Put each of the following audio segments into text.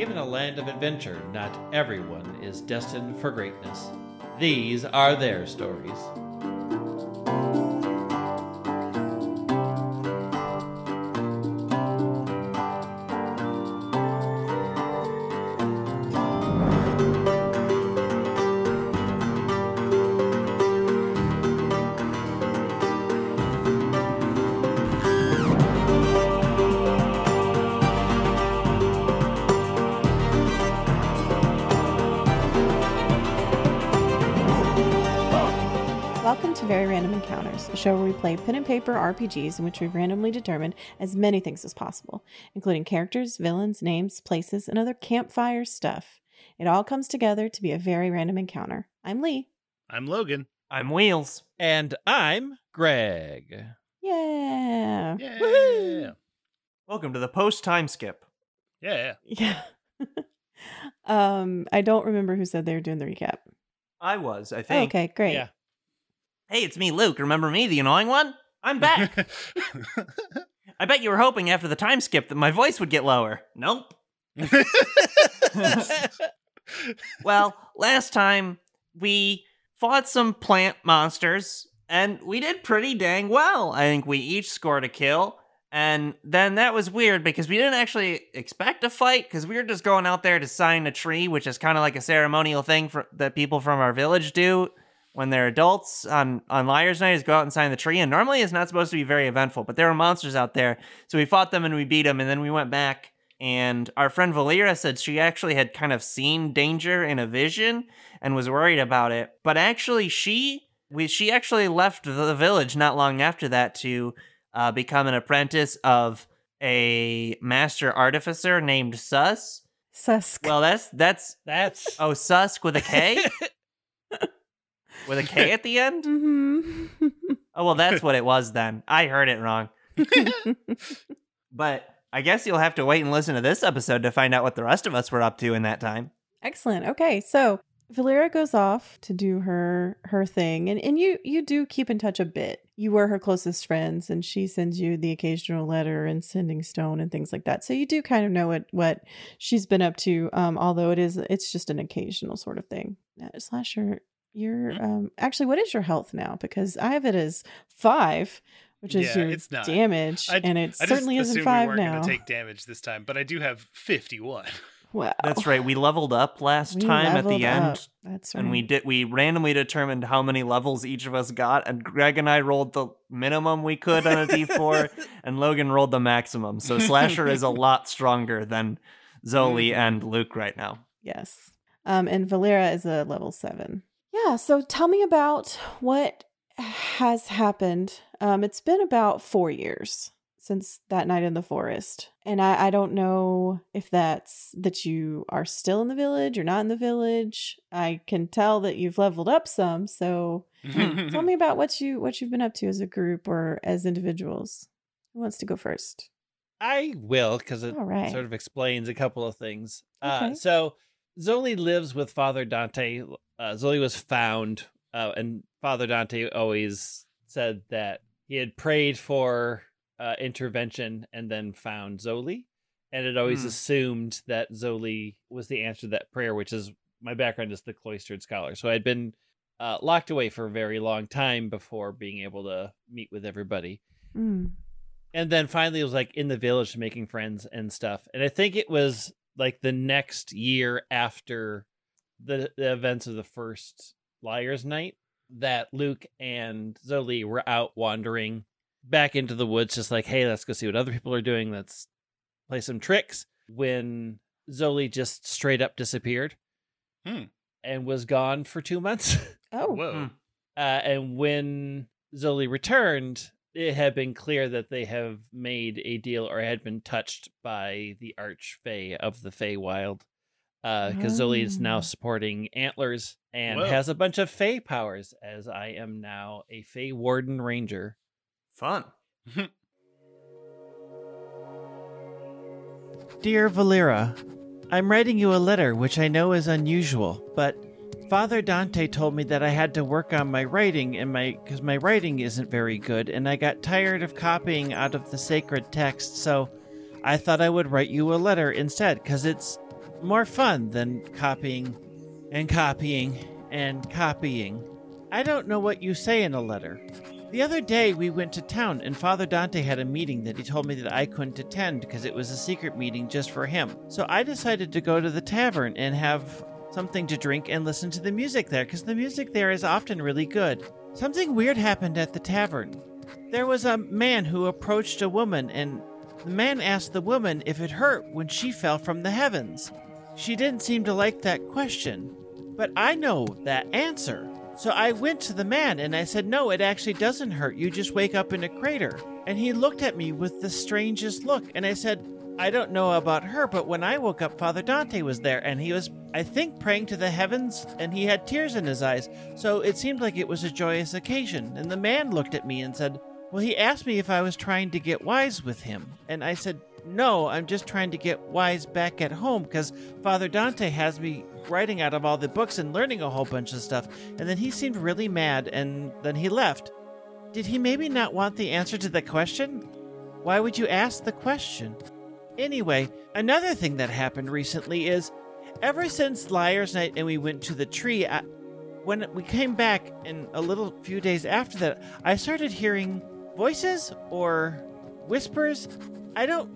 Even a land of adventure, not everyone is destined for greatness. These are their stories. Play pen and paper RPGs in which we've randomly determined as many things as possible, including characters, villains, names, places, and other campfire stuff. It all comes together to be a very random encounter. I'm Lee. I'm Logan. I'm Wheels. And I'm Greg. Yeah. Yeah. Welcome to the post time skip. Yeah. Yeah. um, I don't remember who said they were doing the recap. I was, I think. okay, great. Yeah. Hey, it's me, Luke. Remember me, the annoying one? I'm back. I bet you were hoping after the time skip that my voice would get lower. Nope. Well, last time we fought some plant monsters and we did pretty dang well. I think we each scored a kill. And then that was weird because we didn't actually expect a fight because we were just going out there to sign a tree, which is kind of like a ceremonial thing for, that people from our village do when they're adults on on Liars Night is go out and sign the tree. And normally it's not supposed to be very eventful, but there were monsters out there, so we fought them and we beat them. And then we went back, and our friend Valera said she actually had kind of seen danger in a vision and was worried about it. But actually, she we she actually left the village not long after that to uh, become an apprentice of a master artificer named Sus. Susk. Well, that's that's That's oh Susk with a K. with a K at the end. hmm Oh well, that's what it was then. I heard it wrong. But I guess you'll have to wait and listen to this episode to find out what the rest of us were up to in that time. Excellent. Okay, so Valera goes off to do her her thing, and and you you do keep in touch a bit. You were her closest friends, and she sends you the occasional letter and sending stone and things like that. So you do kind of know what what she's been up to. Um, although it is it's just an occasional sort of thing. Uh, Slasher, you're Hmm? um actually what is your health now? Because I have it as five, which is Yeah, your it's not. damage, I- and it I just certainly isn't five we now. going take damage this time, but I do have 51. wow, That's right. We leveled up last We time at leveled the up. end. That's right. And we did we randomly determined how many levels each of us got, and Greg and I rolled the minimum we could on a D4, and Logan rolled the maximum. So Slasher is a lot stronger than Zoli and Luke right now. Yes. Um, and Valera is a level seven. Yeah. So tell me about what has happened. Um, it's been about four years since that night in the forest. And I, I don't know if that's that you are still in the village or not in the village. I can tell that you've leveled up some. So tell me about what you what you've been up to as a group or as individuals. Who wants to go first? I will because it All right. sort of explains a couple of things. Uh, so Zoli lives with Father Dante. Uh, Zoli was found, uh, and Father Dante always said that he had prayed for uh, intervention and then found Zoli, and it always Hmm. assumed that Zoli was the answer to that prayer, which is my background is the cloistered scholar. So I'd been uh, locked away for a very long time before being able to meet with everybody Mm. and then finally it was like in the village making friends and stuff and i think it was like the next year after the, the events of the first liars night that luke and zoli were out wandering back into the woods just like hey let's go see what other people are doing let's play some tricks when zoli just straight up disappeared Hmm. and was gone for two months Oh. Whoa. Hmm. uh, and when Zoli returned, it had been clear that they have made a deal or had been touched by the arch Archfey of the Feywild. Uh, because Zoli is now Oh. supporting Antlers and Whoa. has a bunch of Fey powers, as I am now a Fey Warden Ranger. Fun. Dear Valera, I'm writing you a letter which I know is unusual, but Father Dante told me that I had to work on my writing and my cuz my writing isn't very good and I got tired of copying out of the sacred text, so I thought I would write you a letter instead cuz it's more fun than copying and copying and copying. I don't know what you say in a letter. The other day we went to town and Father Dante had a meeting that he told me that I couldn't attend because it was a secret meeting just for him. So I decided to go to the tavern and have something to drink and listen to the music there because the music there is often really good. Something weird happened at the tavern. There was a man who approached a woman and the man asked the woman if it hurt when she fell from the heavens. She didn't seem to like that question, but I know that answer. So I went to the man and I said, No, it actually doesn't hurt. You just wake up in a crater. And he looked at me with the strangest look. And I said, I don't know about her, but when I woke up, Father Dante was there and he was, I think, praying to the heavens and he had tears in his eyes. So it seemed like it was a joyous occasion. And the man looked at me and said, Well, he asked me if I was trying to get wise with him. And I said, No, I'm just trying to get wise back at home because Father Dante has me writing out of all the books and learning a whole bunch of stuff. And then he seemed really mad and then he left. Did he maybe not want the answer to the question? Why would you ask the question? Anyway, another thing that happened recently is ever since Liar's Night and we went to the tree, I, when we came back and a little few days after that, I started hearing voices or whispers. I don't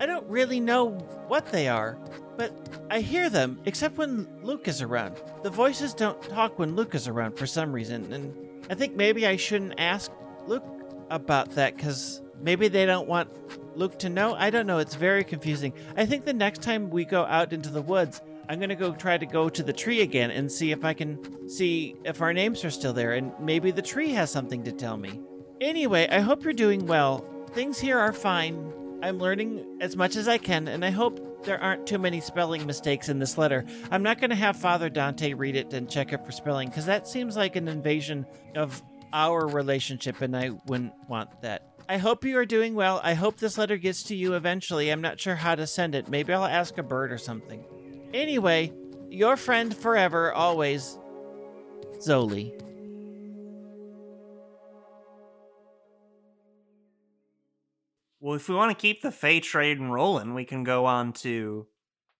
I don't really know what they are, but I hear them except when Luke is around. The voices don't talk when Luke is around for some reason, and I think maybe I shouldn't ask Luke about that cuz maybe they don't want Luke to know. I don't know, it's very confusing. I think the next time we go out into the woods, I'm to go try to go to the tree again and see if I can see if our names are still there and maybe the tree has something to tell me. Anyway, I hope you're doing well. Things here are fine. I'm learning as much as I can, and I hope there aren't too many spelling mistakes in this letter. I'm not going to have Father Dante read it and check it for spelling, because that seems like an invasion of our relationship, and I wouldn't want that. I hope you are doing well. I hope this letter gets to you eventually. I'm not sure how to send it. Maybe I'll ask a bird or something. Anyway, your friend forever, always, Zoli. Well, if we want to keep the Fey trade and rolling, we can go on to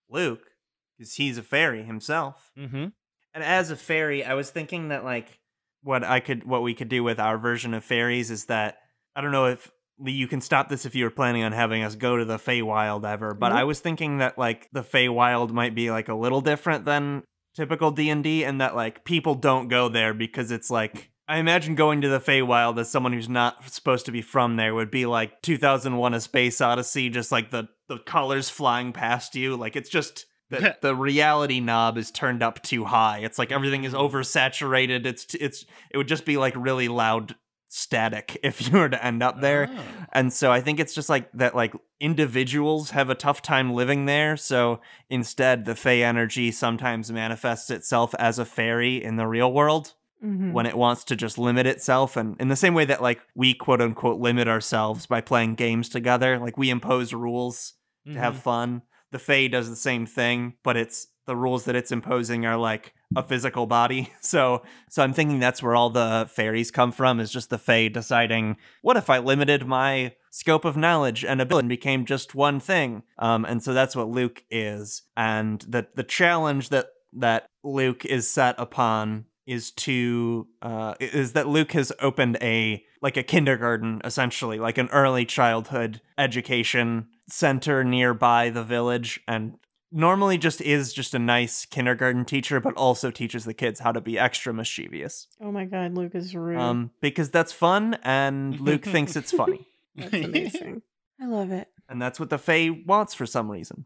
Luke, because he's a fairy himself. Mm-hmm. And as a fairy, I was thinking that like what I could what we could do with our version of fairies is that I don't know if you can stop this if you were planning on having us go to the Feywild ever, but I was thinking that like the Feywild might be like a little different than typical D&D and that like people don't go there because it's like I imagine going to the Feywild as someone who's not supposed to be from there would be like 2001 A Space Odyssey just like the the colors flying past you like it's just the, the reality knob is turned up too high. It's like everything is oversaturated. It's it's it would just be like really loud static if you were to end up there. Oh. And so I think it's just like that like individuals have a tough time living there. So instead the Fey energy sometimes manifests itself as a fairy in the real world Mhm. when it wants to just limit itself and in the same way that like we quote unquote limit ourselves by playing games together, like we impose rules to have fun. The Fae does the same thing, but it's the rules that it's imposing are like a physical body. So so I'm thinking that's where all the fairies come from is just the Fae deciding, what if I limited my scope of knowledge and ability and became just one thing? Um, and so that's what Luke is. And the the challenge that that Luke is set upon is to uh is that Luke has opened a like a kindergarten essentially like an early childhood education center nearby the village and normally just is just a nice kindergarten teacher but also teaches the kids how to be extra mischievous Oh my god, Luke is rude. um because that's fun and Luke thinks it's funny That's amazing. I love it. and that's what the Fae wants for some reason.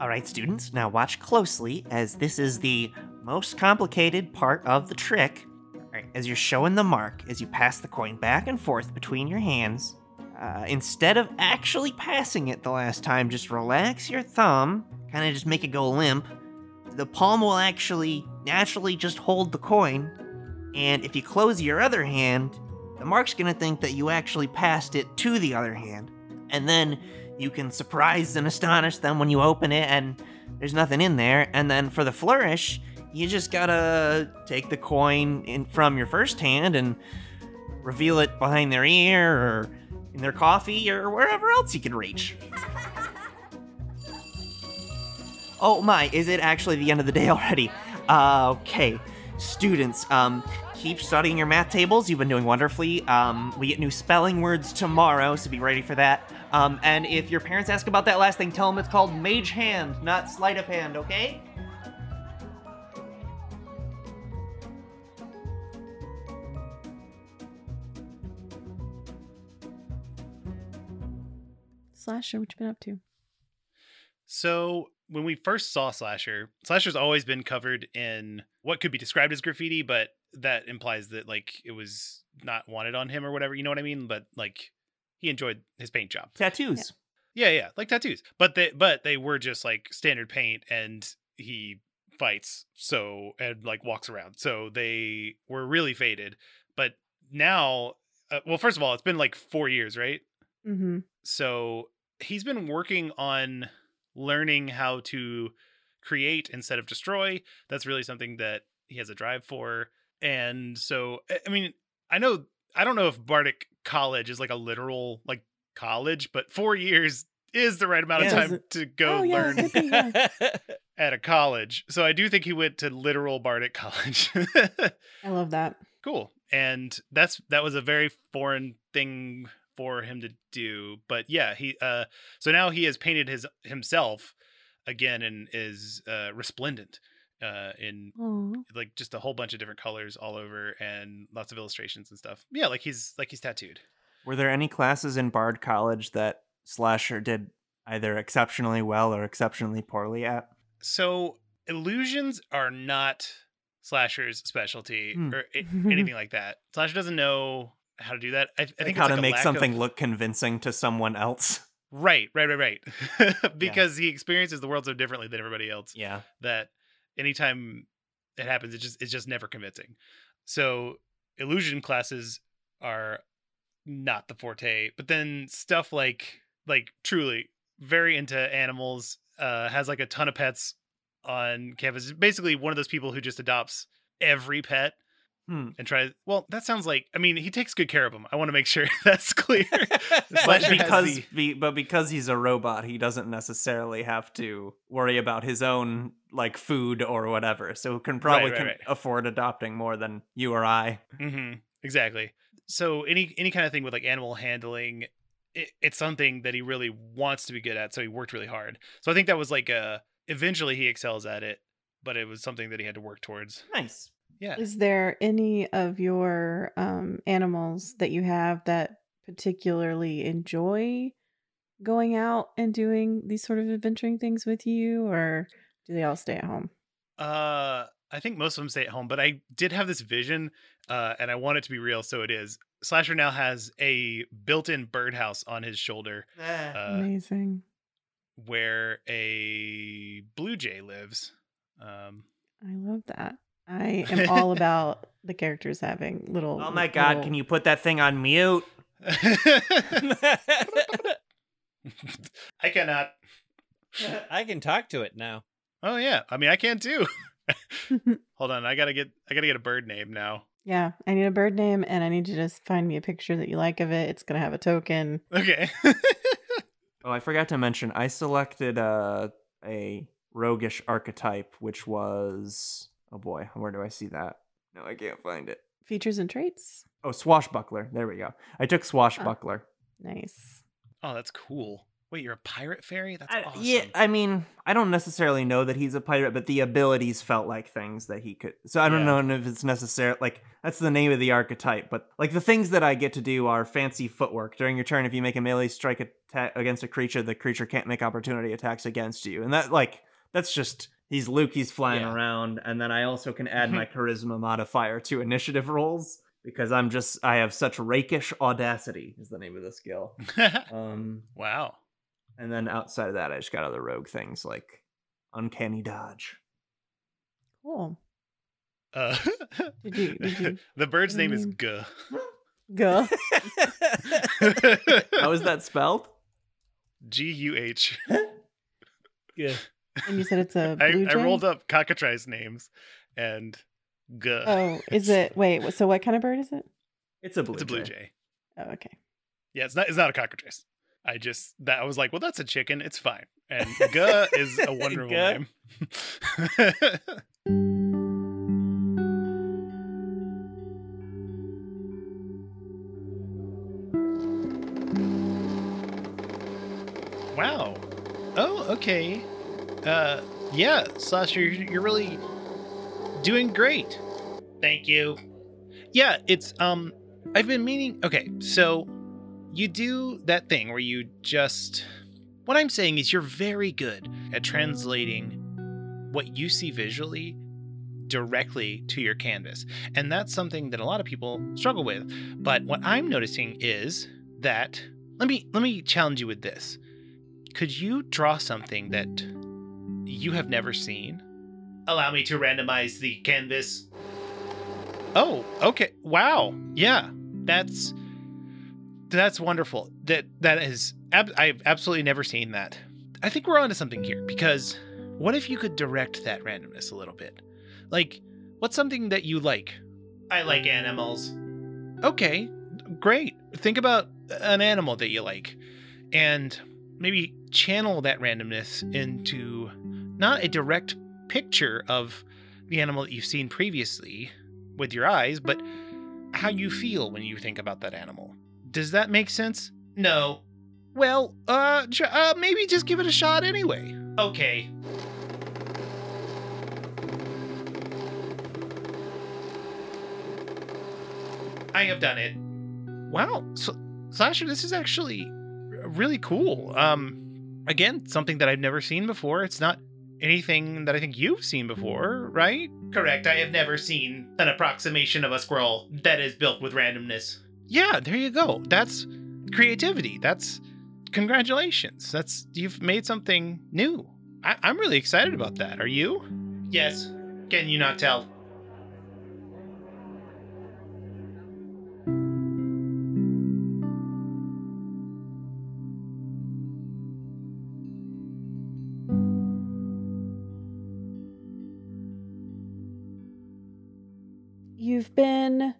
All right, students, now watch closely as this is the most complicated part of the trick. Right, as you're showing the mark, as you pass the coin back and forth between your hands, uh, instead of actually passing it the last time, just relax your thumb, kind of just make it go limp. The palm will actually naturally just hold the coin, and if you close your other hand, the mark's gonna think that you actually passed it to the other hand. And then you can surprise and astonish them when you open it and there's nothing in there. And then for the flourish, you just gotta take the coin in from your first hand and reveal it behind their ear or in their coffee or wherever else you can reach. Oh my, is it actually the end of the day already? Uh, okay. Students, um, keep studying your math tables. You've been doing wonderfully. Um, we get new spelling words tomorrow, so be ready for that. Um, and if your parents ask about that last thing, tell them it's called Mage Hand, not Sleight of Hand, okay? Slasher, what you been up to? So when we first saw Slasher, Slasher's always been covered in what could be described as graffiti, but that implies that like it was not wanted on him or whatever. You know what I mean? But like he enjoyed his paint job. Tattoos. Yeah, yeah, like tattoos. But they but they were just like standard paint and he fights so and like walks around. So they were really faded. But now uh, well first of all, it's been like 4 years, right? Mm-hmm. So he's been working on learning how to create instead of destroy. That's really something that he has a drive for. And so I- mean, I know I don't know if Bardic College is like a literal like college, but four years is the right amount of time to go Oh, learn could be, yeah. at a college. So I do think he went to literal Bardic College. I love that. cool. And that's that was a very foreign thing for him to do. But yeah, he uh so now he has painted his himself again and is uh resplendent uh in Aw. like just a whole bunch of different colors all over and lots of illustrations and stuff. Yeah, like he's like he's tattooed. Were there any classes in Bard College that Slasher did either exceptionally well or exceptionally poorly at? So illusions are not Slasher's specialty Hmm. or a- anything like that. Slasher doesn't know how to do that. I, I Like think how it's to like a make something of- look convincing to someone else. right, right, right, right. because he experiences the world so differently than everybody else Yeah. that anytime it happens, it just it's just never convincing. So illusion classes are not the forte, but then stuff like like truly very into animals, uh, has like a ton of pets on campus. Basically, one of those people who just adopts every pet Hmm. and try. Well, that sounds like. I mean, he takes good care of them. I want to make sure that's clear. But because the- be, but because he's a robot, he doesn't necessarily have to worry about his own like food or whatever. So can probably right, can right. afford adopting more than you or I. hmm Exactly. So any any kind of thing with like animal handling, it, it's something that he really wants to be good at. So he worked really hard. So I think that was like a. Eventually, he excels at it, but it was something that he had to work towards. Nice. Yeah. Is there any of your um, animals that you have that particularly enjoy going out and doing these sort of adventuring things with you, or do they all stay at home? Uh, I think most of them stay at home, but I did have this vision, uh, and I want it to be real, so it is. Slasher now has a built-in birdhouse on his shoulder, uh, Amazing. where a blue jay lives. Um, I love that. I am all about the characters having little. oh my god, can you put that thing on mute? I cannot. I can talk to it now. Oh yeah, I mean I can too. Hold on, I gotta get I gotta get a bird name now. Yeah, I need a bird name, and I need you to just find me a picture that you like of it. It's gonna have a token. Okay. Oh, I forgot to mention, I selected uh, a roguish archetype, which was oh boy, where do I see that? No, I can't find it. Features and traits. Oh, swashbuckler. There we go. I took swashbuckler. Nice. oh, that's cool. Wait, you're a pirate fairy? That's I- awesome. Yeah, I mean, I don't necessarily know that he's a pirate, but the abilities felt like things that he could. So I don't Yeah. know if it's necessary. Like that's the name of the archetype, but like the things that I get to do are fancy footwork. During your turn, if you make a melee strike attack against a creature, the creature can't make opportunity attacks against you, and that like that's just he's Luke. He's flying Yeah. around, and then I also can add my charisma modifier to initiative rolls because I'm just I have such rakish audacity is the name of the skill. Um, wow. and then outside of that, I just got other rogue things like uncanny dodge. Cool. Uh, Did you- did you- the bird's name is name? Guh. Go. How is that spelled? G U H. Good. And you said it's a I, blue I jay? rolled up cockatrice names and Guh. Oh, is it? Wait. So what kind of bird is it? It's a blue. it's a blue jay. jay. Oh, okay. Yeah, it's not. It's not a cockatrice. I just that I was like, well, that's a chicken. It's fine. And Guh is a wonderful Guh. name. wow. Oh, okay. Uh, yeah, Sasha, you're, you're really doing great. Thank you. Yeah, it's um I've been meaning okay, so you do that thing where you just what I'm saying is you're very good at translating what you see visually directly to your canvas. And that's something that a lot of people struggle with. But what I'm noticing is that let me let me challenge you with this. Could you draw something that you have never seen? Allow me to randomize the canvas. Oh, okay. Wow. Yeah. That's that's wonderful. That that is ab- I've absolutely never seen that. I think we're onto something here because what if you could direct that randomness a little bit? Like what's something that you like? I like animals. Okay, great. Think about an animal that you like and maybe channel that randomness into not a direct picture of the animal that you've seen previously with your eyes, but how you feel when you think about that animal. Does that make sense? No. Well, uh, uh maybe just give it a shot anyway. Okay. I have done it. Wow, so, Sasha, this is actually really cool. Um, again, something that I've never seen before. It's not anything that I think you've seen before, right? Correct. I have never seen an approximation of a scroll that is built with randomness. Yeah, there you go. That's creativity. That's congratulations. That's you've made something new. I, I'm really excited about that. Are you? Yes. Can you not tell? Been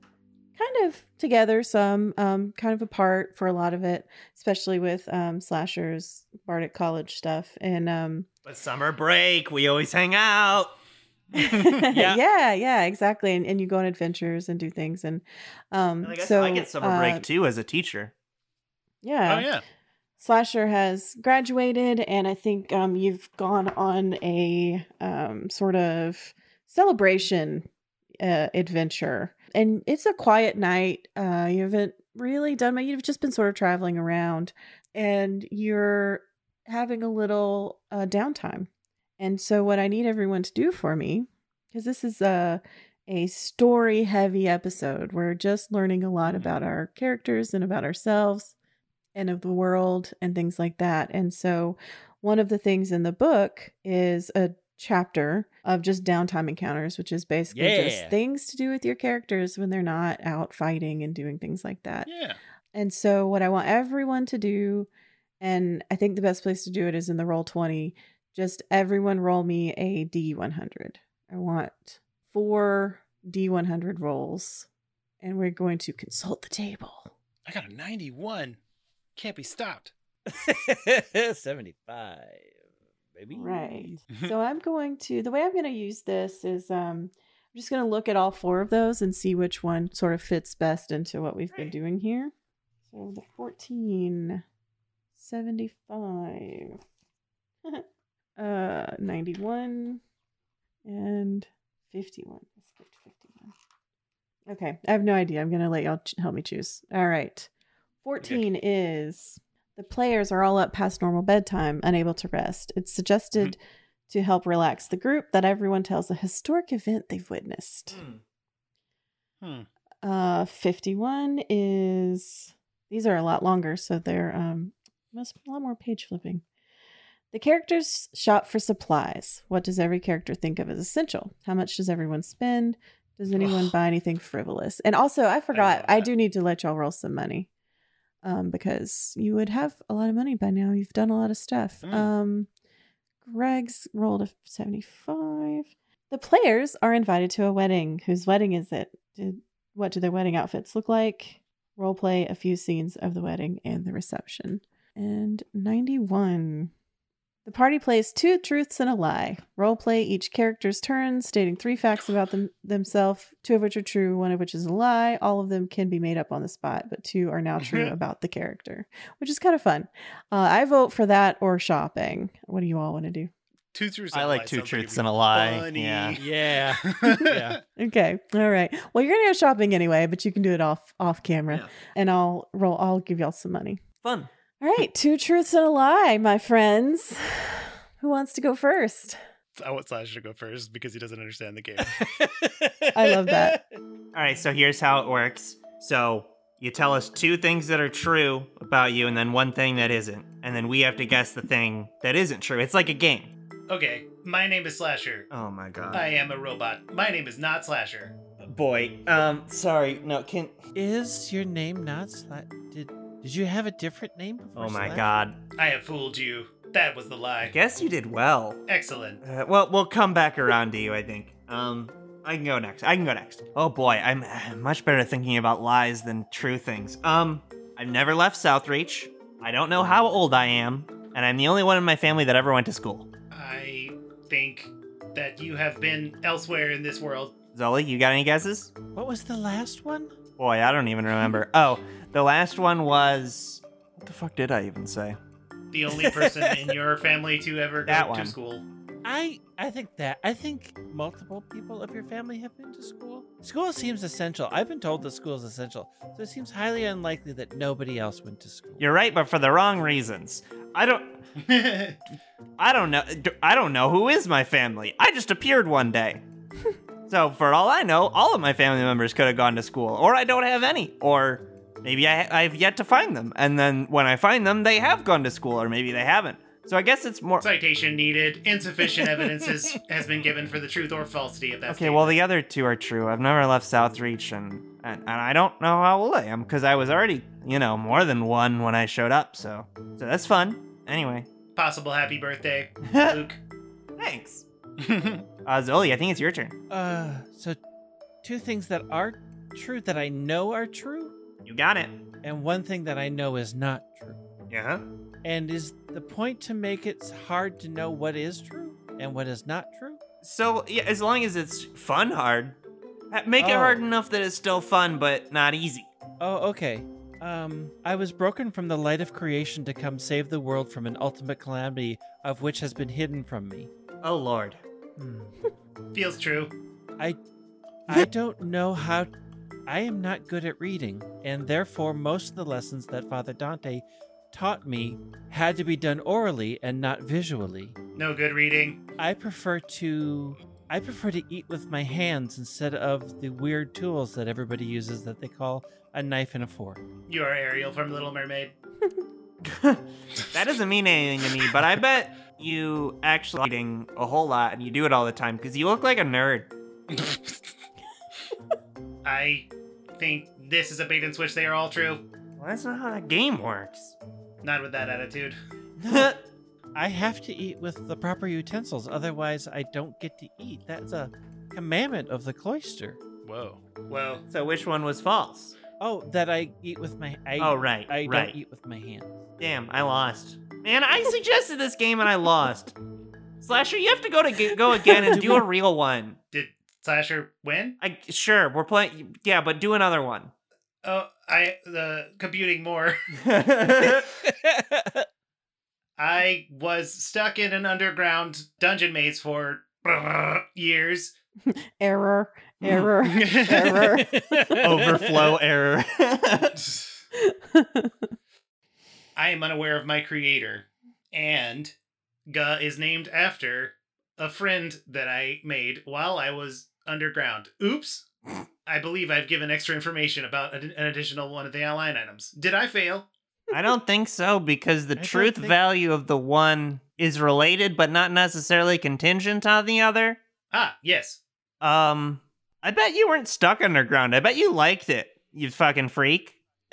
kind of together some, um, kind of apart for a lot of it, especially with um, Slasher's Bardic College stuff. And um, But summer break, we always hang out. yeah. yeah, exactly. And, and you go on adventures and do things. And um, I guess so I get summer uh, break too as a teacher. Yeah. Oh yeah. Slasher has graduated, and I think um, you've gone on a um, sort of celebration uh, adventure. And it's a quiet night. Uh, you haven't really done much. You've just been sort of traveling around, and you're having a little uh, downtime. And so, what I need everyone to do for me, because this is a a story heavy episode, we're just learning a lot about our characters and about ourselves and of the world and things like that. And so, one of the things in the book is a chapter of just downtime encounters, which is basically Yeah. just things to do with your characters when they're not out fighting and doing things like that. Yeah. And so, what I want everyone to do, and I think the best place to do it is in the Roll20, just everyone roll me a D100. I want four D100 rolls, and we're going to consult the table. I got a 91. Can't be stopped. 75, baby. Right. so I'm going to the way I'm going to use this is um I'm just going to look at all four of those and see which one sort of fits best into what we've been doing here. So the 14 75 uh 91 and 51. Let's get 51. Okay, I have no idea. I'm going to let y'all ch- help me choose. All right. 14 is the players are all up past normal bedtime, unable to rest. It's suggested to help relax the group that everyone tells a historic event they've witnessed. Hmm. Uh, 51 is these are a lot longer, so they're um must be a lot more page flipping. The characters shop for supplies. What does every character think of as essential? How much does everyone spend? Does anyone buy anything frivolous? And also, I forgot, love I, do need to let y'all roll some money. Um, because you would have a lot of money by now. You've done a lot of stuff. Mm. Um Greg's rolled a 75. The players are invited to a wedding. Whose wedding is it? Did, what do their wedding outfits look like? Role play a few scenes of the wedding and the reception. and 91. The party plays two truths and a lie. Role play each character's turn, stating three facts about them themselves, two of which are true, one of which is a lie. All of them can be made up on the spot, but two are now true about the character, which is kind of fun. Uh, I vote for that or shopping. What do you all want to do? Two truths. I and a like lie two sounds like truths it'd and a lie. funny. Yeah. Yeah. yeah. Okay. All right. Well, you're gonna go shopping anyway, but you can do it off off camera, Yeah. and I'll roll. I'll give y'all some money. Fun. All right. Two truths and a lie, my friends. Who wants to go first? I want Slash to go first because he doesn't understand the game. I love that. All right, so here's how it works. So you tell us two things that are true about you, and then one thing that isn't, and then we have to guess the thing that isn't true. It's like a game. okay, my name is Slasher. Oh my god. I am a robot. My name is not Slasher. Boy, um, sorry. No, can. Is your name not Sla- Did Did you have a different name before? Oh my Slash? god. I have fooled you. That was the lie. I guess you did well. Excellent. Uh, well, we'll come back around to you, I think. Um, I can go next. I can go next. Oh boy, I'm uh, much better at thinking about lies than true things. Um, I've never left Southreach. I don't know how old I am, and I'm the only one in my family that ever went to school. I think that you have been elsewhere in this world. Zoli, you got any guesses? What was the last one? Boy, I don't even remember. Oh, the last one was. What the fuck did I even say? The only person in your family to ever go That to one. school. I I think that I think multiple people of your family have been to school. School seems essential. I've been told that school is essential, so it seems highly unlikely that nobody else went to school. You're right, but for the wrong reasons. I don't. I don't know. I don't know who is my family. I just appeared one day. so for all I know, all of my family members could have gone to school, or I don't have any, or maybe I, I've yet to find them. And then when I find them, they have gone to school, or maybe they haven't. So I guess it's more. Citation needed. Insufficient evidence has, has been given for the truth or falsity of that. Okay, well the other two are true. I've never left Southreach, and and, and I don't know how old I am because I was already, you know, more than one when I showed up. So so that's fun. Anyway, Possible happy birthday, Luke. thanks. Uh, Zoli, I think it's your turn. Uh, so two things that are true that I know are true, You got it. and one thing that I know is not true. Yeah. And is the point to make it hard to know what is true and what is not true? So yeah, as long as it's fun hard, Ha- make it Oh. hard enough that it's still fun but not easy. Oh, okay. Um, I was broken from the light of creation to come save the world from an ultimate calamity of which has been hidden from me. Oh lord. Hmm. Feels true. I I don't know how I am not good at reading, and therefore most of the lessons that Father Dante taught me had to be done orally and not visually. No good reading. I prefer to I prefer to eat with my hands instead of the weird tools that everybody uses that they call a knife and a fork. You are Ariel from Little Mermaid. that doesn't mean anything to me, but I bet you actually eating a whole lot and you do it all the time because you look like a nerd. I think this is a bait and switch. They are all true. Well, that's not how that game works. Not with that attitude. No, I have to eat with the proper utensils, otherwise I don't get to eat. That's a commandment of the cloister. Whoa. Well, so which one was false? Oh, that I eat with my I, oh right, I right. don't eat with my hands. Damn, I lost. Man, I suggested this game and I lost. Slasher, you have to go to go again and do a real one. Did Slasher win? I sure we're playing. Yeah, but do another one. Oh, I the computing more. I was stuck in an underground dungeon maze for years. Error, error, error. Overflow error. I am unaware of my creator, and Guh is named after a friend that I made while I was underground. Oops. I believe I've given extra information about an an additional one of the line items. Did I fail? I don't think so because the I truth think- value of the one is related but not necessarily contingent on the other. Ah, yes. Um, I bet you weren't stuck underground. I bet you liked it. You fucking freak.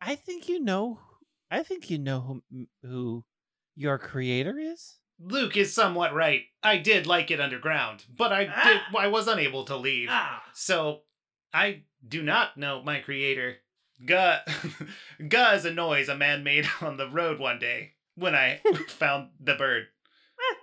I think you know. I think you know who who your creator is. Luke is somewhat right. I did like it underground, but I Ah. did I was unable to leave. So I do not know my creator. Guh, guh is a noise a man made on the road one day when I found the bird.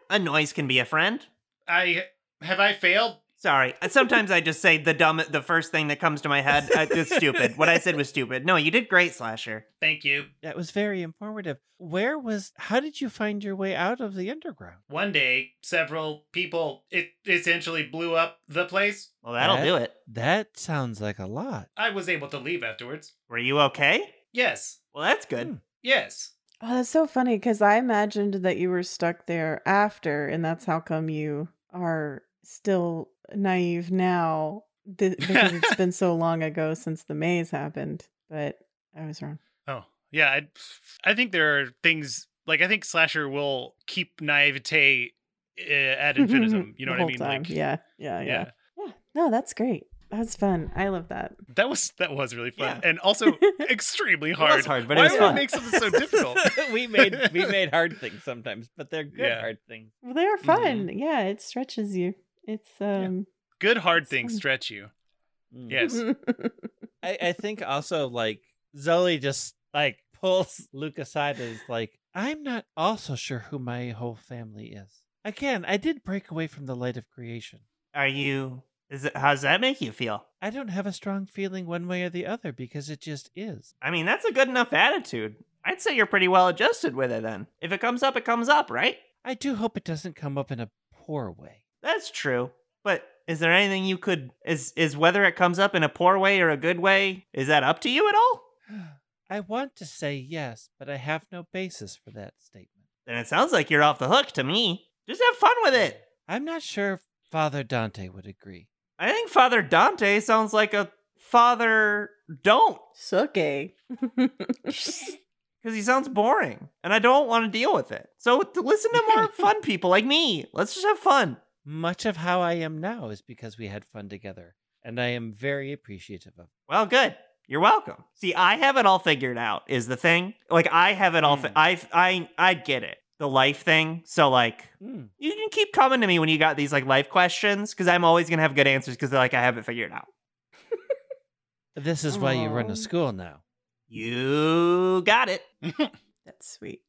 A noise can be a friend. I have I failed? Sorry. Uh, Sometimes I just say the dumb, the first thing that comes to my head. Uh, it's stupid. What I said was stupid. No, you did great, Slasher. Thank you. That was very informative. Where was, how did you find your way out of the underground? One day, several people it essentially blew up the place. Well, that'll That- do it. That sounds like a lot. I was able to leave afterwards. Were you okay? Yes. Well, that's good. Hmm. Yes. Oh, that's so funny because I imagined that you were stuck there after, and that's how come you are still naive now th- because it's been so long ago since the maze happened. But I was wrong. Oh, yeah. I, I think there are things like I think Slasher will keep naivete uh, ad infinitum. You know The what I mean? time. Like, yeah, yeah, yeah, yeah. yeah. No, that's great. That's fun. I love that. That was that was really fun Yeah. and also extremely hard. was hard, but it Why was would fun. we make something so difficult? we made we made hard things sometimes, but they're good Yeah. hard things. Well, they are fun. Yeah, it stretches you. It's um. Good hard It's things fun. stretch you. Mm. Yes. I, I think also like Zoe just like pulls Luke aside and is like, I'm not also sure who my whole family is. Again, I did break away from the light of creation. Are you? Is it? How does that make you feel? I don't have a strong feeling one way or the other because it just is. I mean, that's a good enough attitude. I'd say you're pretty well adjusted with it then. If it comes up, it comes up, right? I do hope it doesn't come up in a poor way. That's true. But is there anything you could is is whether it comes up in a poor way or a good way, is that up to you at all? I want to say yes, but I have no basis for that statement. Then it sounds like you're off the hook to me. Just have fun with it. I'm not sure if Father Dante would agree. I think Father Dante sounds like a father don't Suke. because he sounds boring and I don't want to deal with it. So to listen to more fun people like me. Let's just have fun. Much of how I am now is because we had fun together, and I am very appreciative of. Well, good. You're welcome. See, I have it all figured out. Is the thing like I have it all? Fi- I I I get it. The life thing. So like, Mm. you can keep coming to me when you got these like life questions because I'm always gonna have good answers because like I have it figured out. This is why you run Aw. a school now. You got it. That's sweet.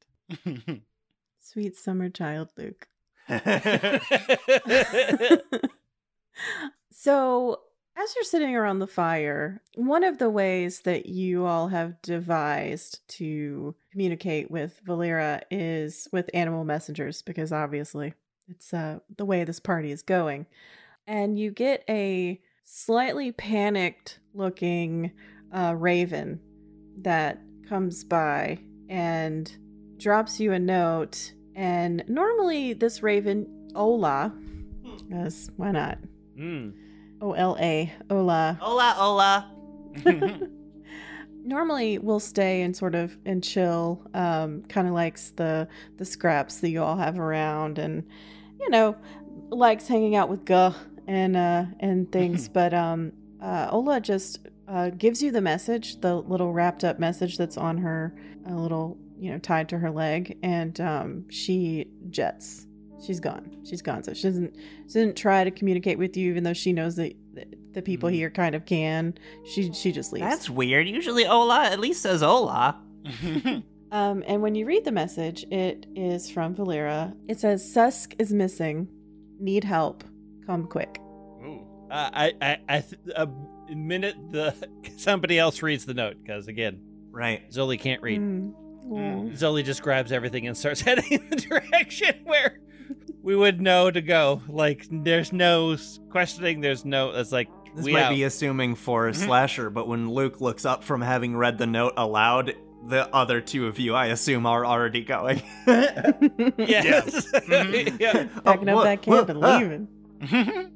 Sweet summer child, Luke. so, as you're sitting around the fire, one of the ways that you all have devised to communicate with Valera is with animal messengers, because obviously it's uh, the way this party is going. And you get a slightly panicked looking uh, raven that comes by and drops you a note. And normally, this raven, Ola, because why not? mm. O L A, Ola, Ola, hola. normally will stay and sort of and chill. Um, kind of likes the the scraps that you all have around, and you know, likes hanging out with Guh and uh and things. but um, uh, Ola just uh, gives you the message, the little wrapped up message that's on her, a little you know tied to her leg, and um, she jets. She's gone. She's gone. So she doesn't she doesn't try to communicate with you, even though she knows that that the people Mhm. here kind of can. She she just leaves. That's weird. Usually Ola at least says hola. Um, and when you read the message, it is from Valera. It says, Susk is missing. Need help. Come quick. Ooh. Uh, I I I th- a minute the somebody else reads the note because again Right. Zoli can't read. Mm. Mm. Zoli just grabs everything and starts heading in the direction where we would know to go. Like there's no questioning. There's no. It's like This we might out. be assuming for Mhm. Slasher, but when Luke looks up from having read the note aloud, the other two of you, I assume, are already going. Yes. Mhm. yeah. Packing Oh, up that camp and ah. leaving.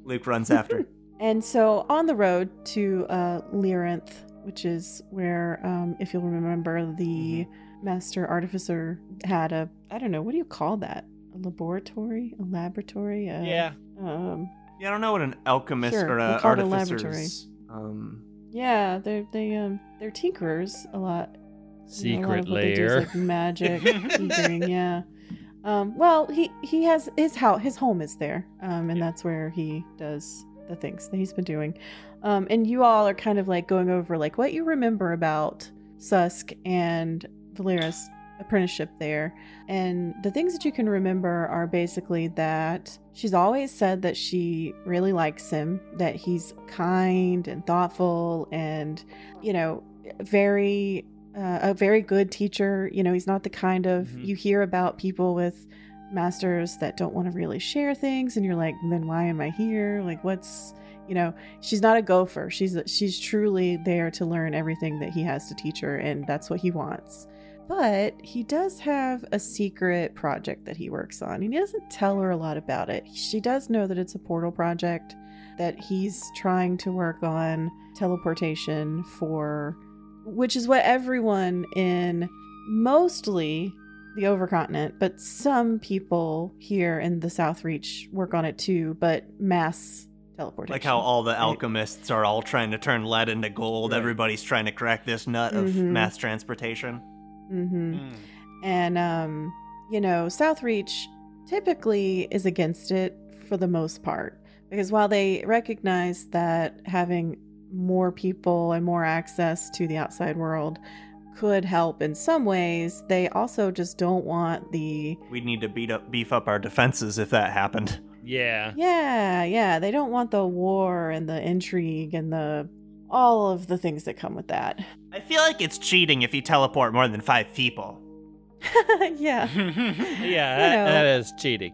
Luke runs after. And so on the road to uh, Lyrinth, which is where, um, if you'll remember, the master artificer had a, I don't know, what do you call that? A laboratory? A laboratory? A, Yeah. Um, Yeah, I don't know what an alchemist Sure, or we'll a call a laboratory. artificer's. Um, yeah, they're, they, um, they're tinkerers a lot. You know, a lot Secret of what they do is, layer. like magic tinkering, yeah. Um, well, he he has his house, his home is there, um, and that's where he does the things that he's been doing. Um, and you all are kind of like going over like what you remember about Susk and Valera's apprenticeship there. And the things that you can remember are basically that she's always said that she really likes him, that he's kind and thoughtful and, you know, very uh, a very good teacher. You know, he's not the kind of Mhm. you hear about people with masters that don't want to really share things and you're like, "Then why am I here? Like what's you know, she's not a gopher. She's she's truly there to learn everything that he has to teach her and that's what he wants. But he does have a secret project that he works on. And he doesn't tell her a lot about it. She does know that it's a portal project that he's trying to work on teleportation for which is what everyone in mostly the overcontinent, but some people here in the South Reach work on it too, but mass teleportation. Like how all the alchemists are all trying to turn lead into gold. Right. Everybody's trying to crack this nut of Mhm. mass transportation. Mm-hmm. Mm. And um, you know, Southreach typically is against it for the most part. Because while they recognize that having more people and more access to the outside world could help in some ways, they also just don't want the We'd need to beat up, beef up our defenses if that happened. Yeah. yeah, yeah, they don't want the war and the intrigue and the all of the things that come with that. I feel like it's cheating if you teleport more than five people. yeah. Yeah, You that- know. that is cheating.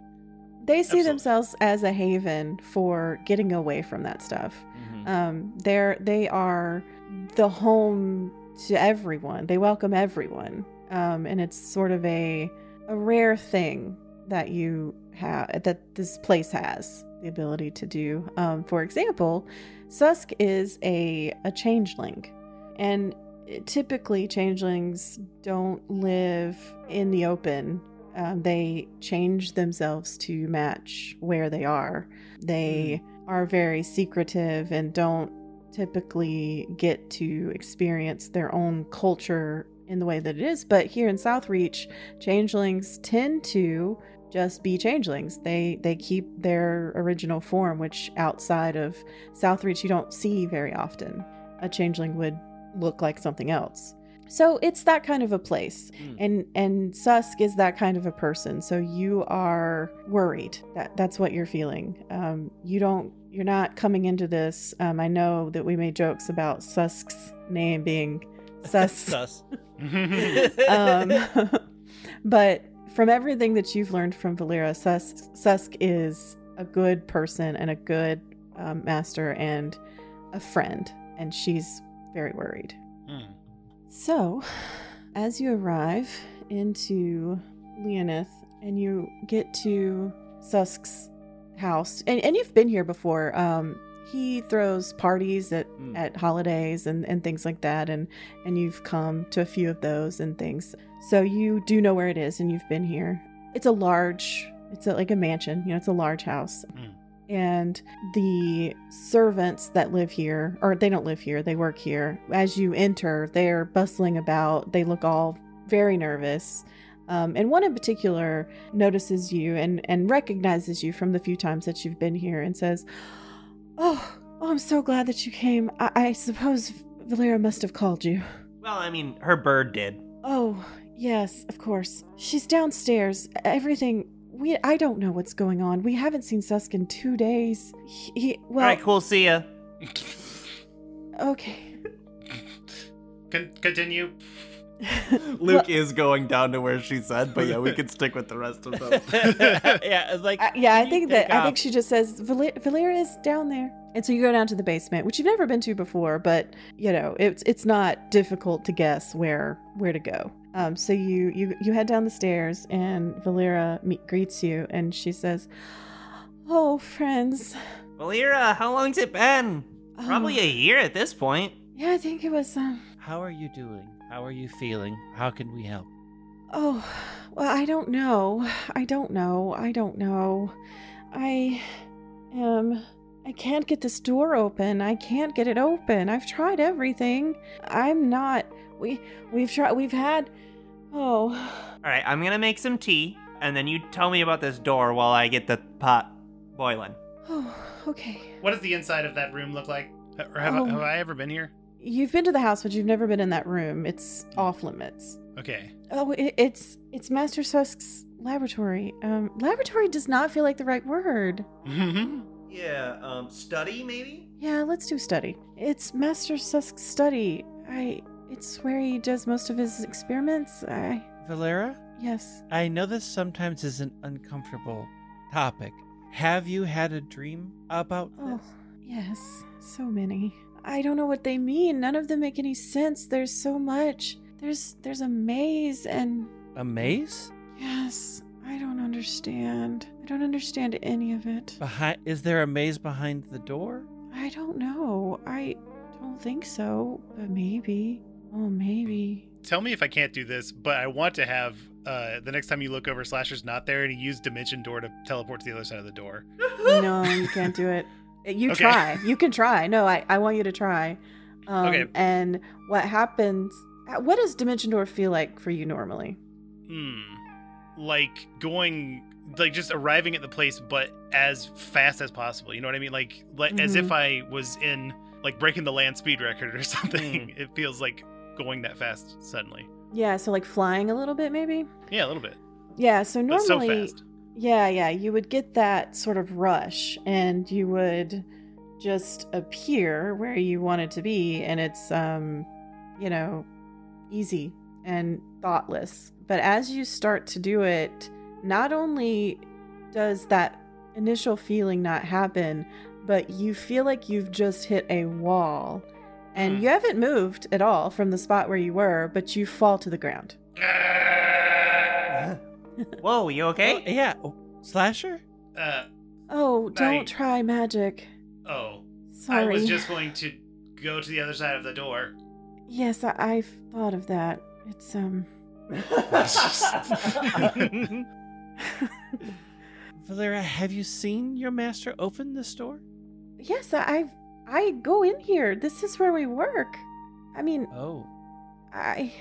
They see Absolutely. themselves as a haven for getting away from that stuff. Mhm. Um, they're they are the home to everyone. They welcome everyone, um, and it's sort of a a rare thing that you have that this place has the ability to do. Um, for example, Susk is a a changeling, and typically changelings don't live in the open. Um, they change themselves to match where they are. They are very secretive and don't typically get to experience their own culture in the way that it is. But here in Southreach, changelings tend to just be changelings. They they keep their original form, which outside of Southreach you don't see very often. A changeling would look like something else. So it's that kind of a place. Mm. And and Susk is that kind of a person. So you are worried. That that's what you're feeling. Um, you don't you're not coming into this. Um, I know that we made jokes about Susk's name being Sus. Sus. um, but from everything that you've learned from Valera, Susk, Susk is a good person and a good um, master and a friend, and she's very worried. Mm. So, as you arrive into Leonith and you get to Susk's house, and, and you've been here before, um, he throws parties at, Mm. at holidays and, and things like that, and, and you've come to a few of those and things. So, you do know where it is and you've been here. It's a large, it's a, like a mansion, you know, it's a large house. Mm. And the servants that live here, or they don't live here, they work here. As you enter, they're bustling about. They look all very nervous. Um, and one in particular notices you and, and recognizes you from the few times that you've been here and says, Oh, oh I'm so glad that you came. I, I suppose Valera must have called you. Well, I mean, her bird did. Oh, yes, of course. She's downstairs. Everything. We, I don't know what's going on. We haven't seen Susk in two days. He, he well, All right, cool. See ya. okay. Con- continue. Luke is going down to where she said, but yeah, we could stick with the rest of them. yeah, it's like I, yeah, I think take that I think she just says Valer- Valera is down there, and so you go down to the basement, which you've never been to before, but you know it's it's not difficult to guess where where to go. Um, so you you you head down the stairs, and Valera meet, greets you, and she says, "Oh, friends, Valera, how long's it been? Probably Oh, a year at this point. yeah, I think it was um." How are you doing? How are you feeling? How can we help? Oh, well, I don't know. I don't know. I don't know. I am. I can't get this door open. I can't get it open. I've tried everything. I'm not. We we've tried. We've had. Oh, All right, I'm gonna make some tea, and then you tell me about this door while I get the pot boiling. oh. okay. What does the inside of that room look like? Or have, Oh. I, have I ever been here? You've been to the house, but you've never been in that room. It's off limits. Okay. Oh, it, it's it's Master Susk's laboratory. Um, laboratory does not feel like the right word. Yeah, um, study maybe? Yeah, let's do study. It's Master Susk's study. I. It's where he does most of his experiments. I. Valera, Yes. I know this sometimes is an uncomfortable topic. Have you had a dream about Oh, this? yes. So many. I don't know what they mean. None of them make any sense. There's so much. There's there's a maze and A maze? yes. I don't understand. I don't understand any of it. Behind is there a maze behind the door? I don't know. I don't think so, but maybe. Oh, maybe. Tell me if I can't do this, but I want to have uh, the next time you look over, Slasher's not there, and he used Dimension Door to teleport to the other side of the door. No, you can't do it. You Okay. try. You can try. No, I, I want you to try. Um, Okay. And what happens? uh, What does Dimension Door feel like for you normally? Hmm. Like going, like just arriving at the place, but as fast as possible. You know what I mean? Like, like as if I was in like breaking the land speed record or something. It feels like going that fast suddenly. Yeah, so like flying a little bit, maybe. Yeah, a little bit, Yeah. So so normally, fast. yeah, yeah, you would get that sort of rush, and you would just appear where you wanted to be, and it's um, you know, easy and thoughtless. But as you start to do it, not only does that initial feeling not happen, but you feel like you've just hit a wall. And Hmm. you haven't moved at all from the spot where you were, but you fall to the ground. Whoa, you okay? Oh, yeah. Oh, Slasher? Uh, Oh, don't I- try magic. oh, Sorry. I was just going to go to the other side of the door. Yes, I- I've thought of that. It's um. Valera, have you seen your master open this door? yes, I've. I go in here. This is where we work. I mean, Oh. I.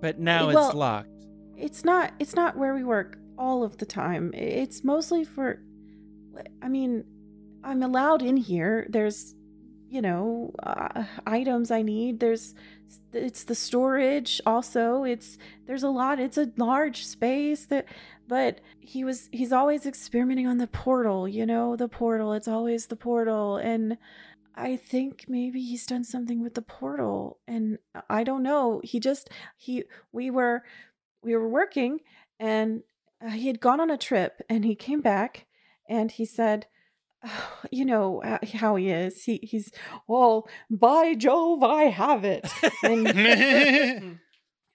But now Well- it's locked. It's not. It's not where we work all of the time. It's mostly for. I mean, I'm allowed in here. There's, you know, uh, items I need. There's. It's the storage. Also, it's there's a lot. It's a large space that. But he was. He's always experimenting on the portal. You know, the portal. It's always the portal, and. I think maybe he's done something with the portal and I don't know. He just he we were we were working and uh, he had gone on a trip and he came back and he said "Oh, you know uh, how he is he he's well by jove i have it and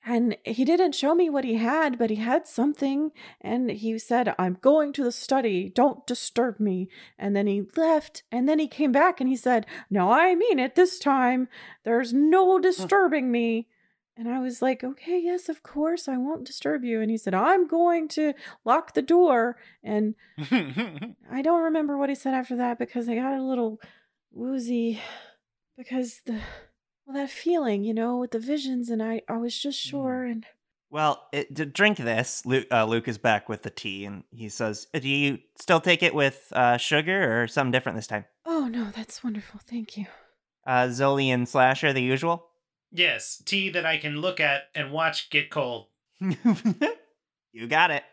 and he didn't show me what he had but he had something and he said i'm going to the study. Don't disturb me. And then he left and then he came back and he said no i mean it this time. There's no disturbing me. And I was like, okay, yes, of course, I won't disturb you. And he said, I'm going to lock the door. And I don't remember what he said after that because I got a little woozy because the, well, that feeling, you know, with the visions. And I, I was just sure. And Well, it, to drink this, Luke, uh, Luke is back with the tea, and he says, "Do you still take it with uh, sugar or something different this time?" oh, no, that's wonderful. Thank you. Uh, Zoli and Slasher, the usual. yes, tea that I can look at and watch get cold. you got it.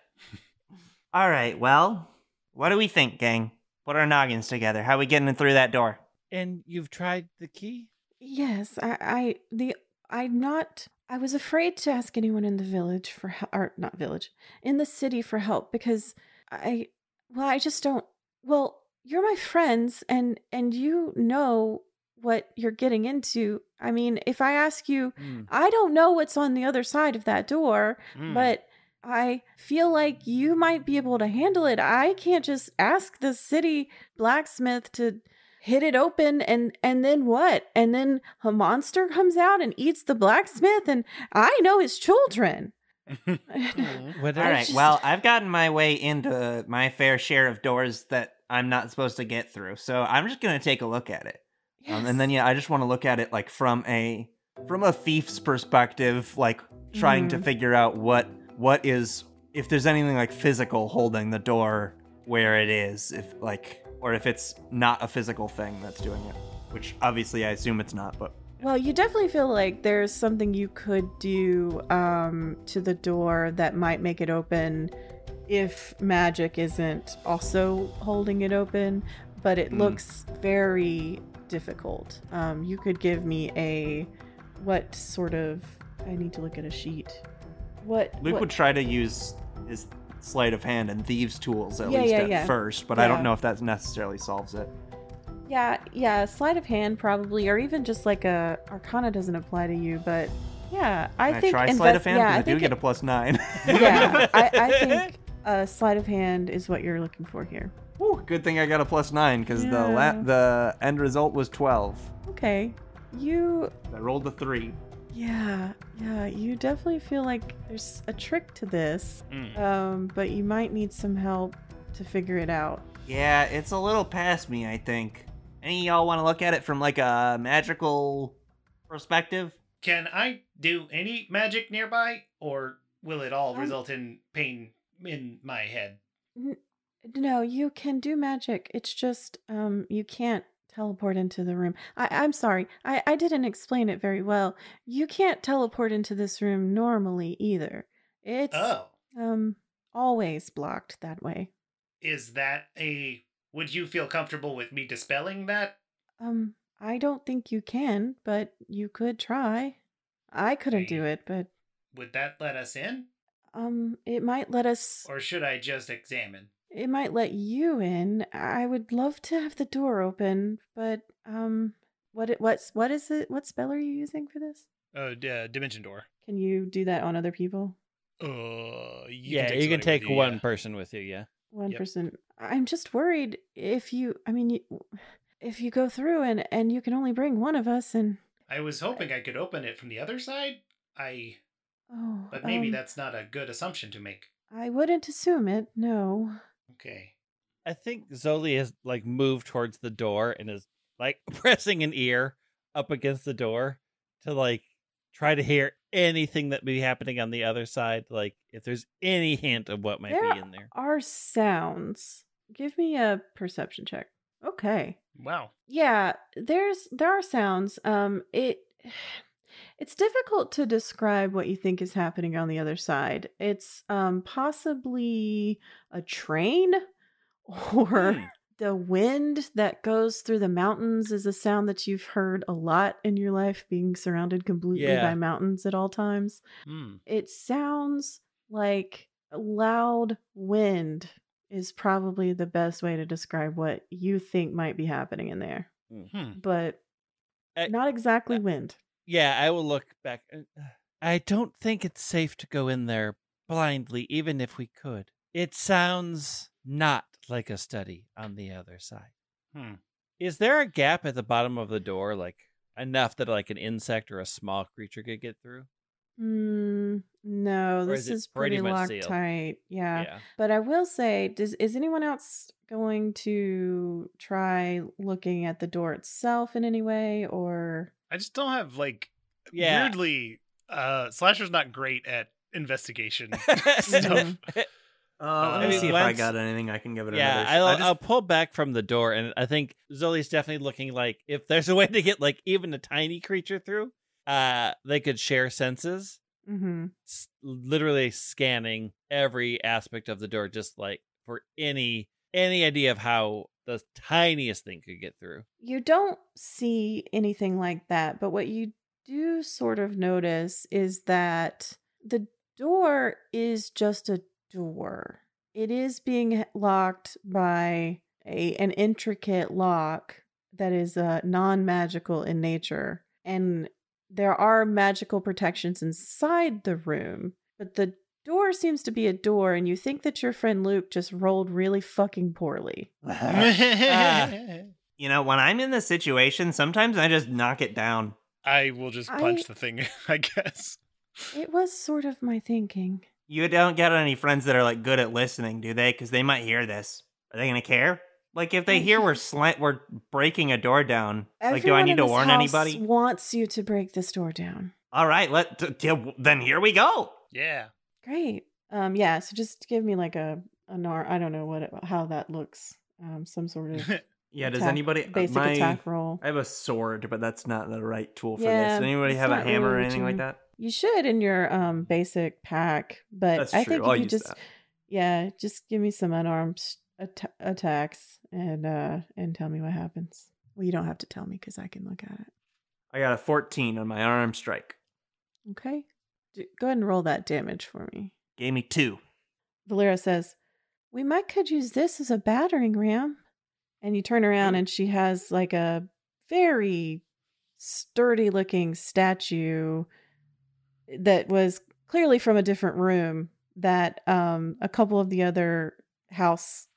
All right. Well, what do we think, gang? Put our noggins together. How we getting through that door? And you've tried the key? Yes, I, I, the, I'm not, I was afraid to ask anyone in the village for help, or not village, in the city for help because I, well, I just don't, well, you're my friends and, and you know what you're getting into. I mean, if I ask you, Hmm. I don't know what's on the other side of that door, Mm. but I feel like you might be able to handle it. I can't just ask the city blacksmith to hit it open and and then what? And then a monster comes out and eats the blacksmith and I know his children. What All I just- Well, I've gotten my way into my fair share of doors that I'm not supposed to get through, so I'm just gonna take a look at it. Um, and then yeah, I just want to look at it like from a from a thief's perspective, like trying to Mhm. figure out what what is if there's anything like physical holding the door where it is, if like or if it's not a physical thing that's doing it. Which obviously I assume it's not, but Well, you definitely feel like there's something you could do um, to the door that might make it open if magic isn't also holding it open, but it Hmm. looks very difficult. Um, you could give me a what sort of. I need to look at a sheet. What? Luke what- would try to use his sleight of hand and thieves' tools at Yeah, least yeah, at yeah. first, but I don't know if that necessarily solves it. Yeah, yeah, sleight of hand probably, or even just like a Arcana doesn't apply to you, but yeah, I I think try invest- sleight of hand Yeah, I I, do think get a plus nine. yeah, I, I think uh, sleight of hand is what you're looking for here. Whew, good thing I got a plus nine because the Yeah. la- the end result was twelve. Okay, you, I rolled a three. Yeah, yeah, you definitely feel like there's a trick to this, Mm. um, but you might need some help to figure it out. Yeah, it's a little past me, I think. Any of y'all want to look at it from like a magical perspective? Can I do any magic nearby, or will it all Um, result in pain in my head? No, you can do magic. It's just um you can't teleport into the room. I, I'm sorry. I, I didn't explain it very well. You can't teleport into this room normally either. It's Oh, um always blocked that way. is that a? Would you feel comfortable with me dispelling that? Um I don't think you can, but you could try. I couldn't do it, but Would that let us in, um it might let us or should I just examine? It might let you in. I would love to have the door open, but um what it what's what is it? What spell are you using for this? Oh, d- uh, dimension door. Can you do that on other people? Uh, you yeah, you can take you, one yeah. person with you. Yeah. One Yep. person. I'm just worried if you I mean you, if you go through and and you can only bring one of us and I was hoping I could open it from the other side. I, oh but maybe um, that's not a good assumption to make. I wouldn't assume it. No. Okay. I think Zoli has like moved towards the door and is like pressing an ear up against the door to like try to hear anything that may be happening on the other side. Like if there's any hint of what might There be in there. are sounds. Give me a perception check. Okay. Wow. Yeah, there's there are sounds. Um it it's difficult to describe what you think is happening on the other side. It's um possibly a train or Hmm. the wind that goes through the mountains is a sound that you've heard a lot in your life being surrounded completely Yeah. by mountains at all times. Hmm. It sounds like loud wind is probably the best way to describe what you think might be happening in there. Hmm. But I- not exactly wind. Yeah, I will look back. uh, I don't think it's safe to go in there blindly, even if we could. It sounds not like a study on the other side. Hmm. Is there a gap at the bottom of the door, like enough that like an insect or a small creature could get through? Mm, no, Or this is it is pretty pretty locked sealed? tight. Yeah. yeah. But I will say, does is anyone else going to try looking at the door itself in any way or I just don't have like Yeah. weirdly. Uh, Slasher's not great at investigation stuff. Uh, let I me mean, see if I got anything I can give it yeah, another. I'll, I just- I'll pull back from the door, and I think Zoli's definitely looking like if there's a way to get like even a tiny creature through, uh, they could share senses. Mhm. s- literally scanning every aspect of the door just like for any any idea of how the tiniest thing could get through You don't see anything like that, but what you do sort of notice is that the door is just a door. It is being locked by a an intricate lock that is uh, non-magical in nature and there are magical protections inside the room, but the door seems to be a door and you think that your friend Luke just rolled really fucking poorly. you know, when I'm in this situation, sometimes I just knock it down. I will just punch I- the thing, I guess. It was sort of my thinking. You don't get any friends that are like good at listening, do they? Because they might hear this. Are they gonna care? Like if they hear we're slant, we're breaking a door down. like, do I need to warn house anybody? Wants you to break this door down. All right, let t- t- then here we go. Yeah. Great. Um. Yeah. So just give me like a a nar. I don't know what it, how that looks. um, some sort of Yeah, does attack- anybody uh, basic my, attack roll. I have a sword, but that's not the right tool for Yeah, this. Does anybody have a hammer or anything like that? You should in your um basic pack, but That's I true. think I'll if you just that. yeah, just give me some unarmed at- attacks and uh and tell me what happens. Well, you don't have to tell me because I can look at it. I got a 14 on my arm strike. Okay, go ahead and roll that damage for me. Gave me two. Valera says, "We might could use this as a battering ram." And you turn around and she has like a very sturdy looking statue that was clearly from a different room that um a couple of the other house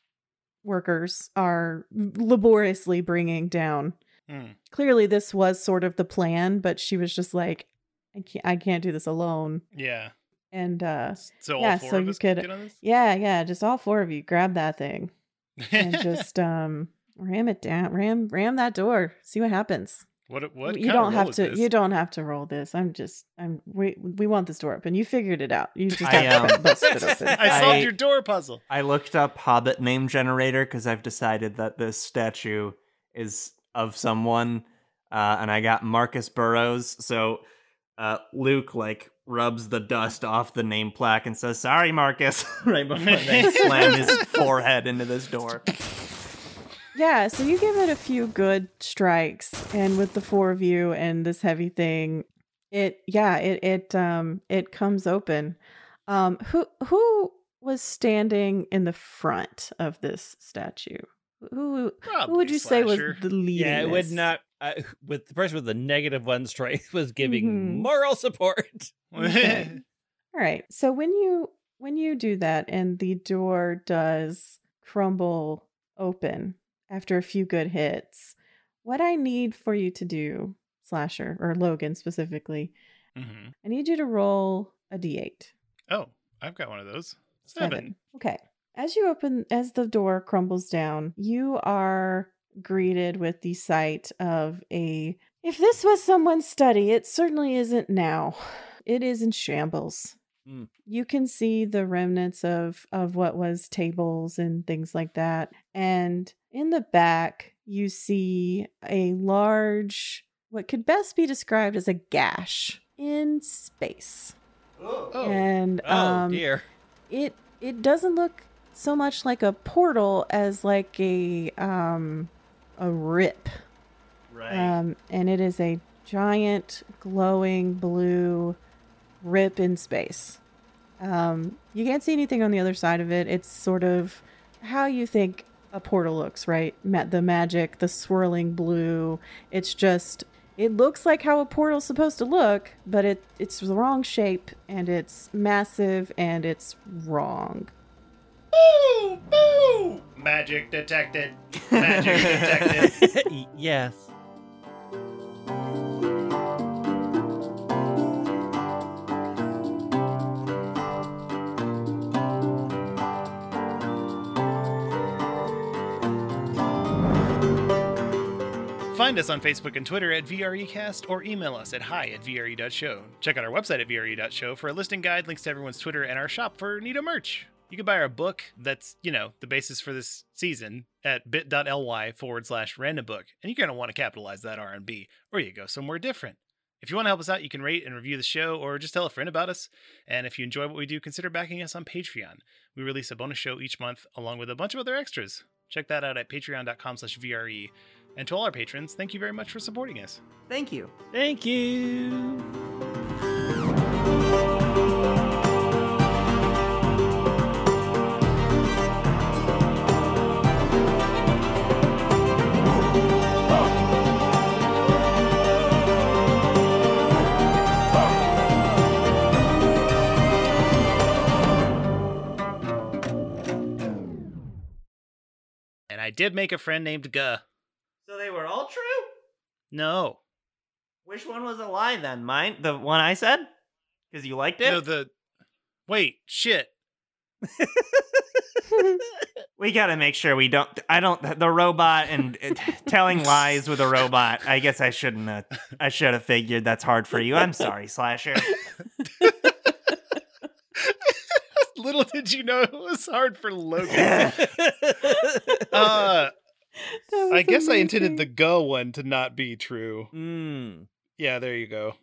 workers are laboriously bringing down. Hmm. Clearly this was sort of the plan, but she was just like I can't I can't do this alone. Yeah. And uh So all Yeah, four so of you us could- get on this. yeah, yeah, just all four of you grab that thing and just um ram it down, ram ram that door. See what happens. what? What? you kind don't of have roll is to. this? You don't have to roll this. I'm just. I'm. We we want this door open. You figured it out. You just I, have to um, bust it open. I solved I- your door puzzle. I looked up Hobbit name generator because I've decided that this statue is of someone, uh, and I got Marcus Burrows. So uh, Luke like rubs the dust off the name plaque and says, "Sorry, Marcus," right before they slam his forehead into this door. Yeah, so you give it a few good strikes, and with the four of you and this heavy thing, it yeah, it it um it comes open. Um, who who was standing in the front of this statue? Who who would you say was the leading? Yeah, it would not. Uh, with the person with the negative one strength was giving Mhm. moral support. Okay. All right. So when you when you do that and the door does crumble open after a few good hits, what I need for you to do, Slasher or Logan specifically, Mhm. I need you to roll a d8. Oh, I've got one of those. Seven. Okay. As you open as the door crumbles down, you are greeted with the sight of a if this was someone's study, it certainly isn't now. It is in shambles. Mm. You can see the remnants of of what was tables and things like that. And in the back, you see a large what could best be described as a gash in space. Oh. And Oh um dear. it it doesn't look so much like a portal as like a um a rip Right. um and it is a giant glowing blue rip in space um you can't see anything on the other side of it it's sort of how you think a portal looks right Ma- the magic the swirling blue it's just it looks like how a portal's supposed to look but it it's the wrong shape and it's massive and it's wrong Boo! Boo! Magic detected. Magic detected. yes. Find us on Facebook and Twitter at VREcast or email us at hi at VRE.show. Check out our website at VRE.show for a listing guide, links to everyone's Twitter, and our shop for Nito merch. You can buy our book that's, you know, the basis for this season at bit.ly forward slash random book. And you're going to want to capitalize that R&B, or you go somewhere different. If you want to help us out, you can rate and review the show or just tell a friend about us. And if you enjoy what we do, consider backing us on Patreon. We release a bonus show each month along with a bunch of other extras. Check that out at patreon.com slash VRE. And to all our patrons, thank you very much for supporting us. Thank you. Thank you. I did make a friend named Guh. So they were all true? No. Which one was a lie then? Mine? The one I said? Because you liked it? No, the. Wait, shit. we gotta make sure we don't. I don't. The robot and uh, telling lies with a robot. I guess I shouldn't have. I should have figured that's hard for you. I'm sorry, Slasher. Little did you know it was hard for Logan. uh, I was guess I intended the go one to not be true. Mm. Yeah, there you go.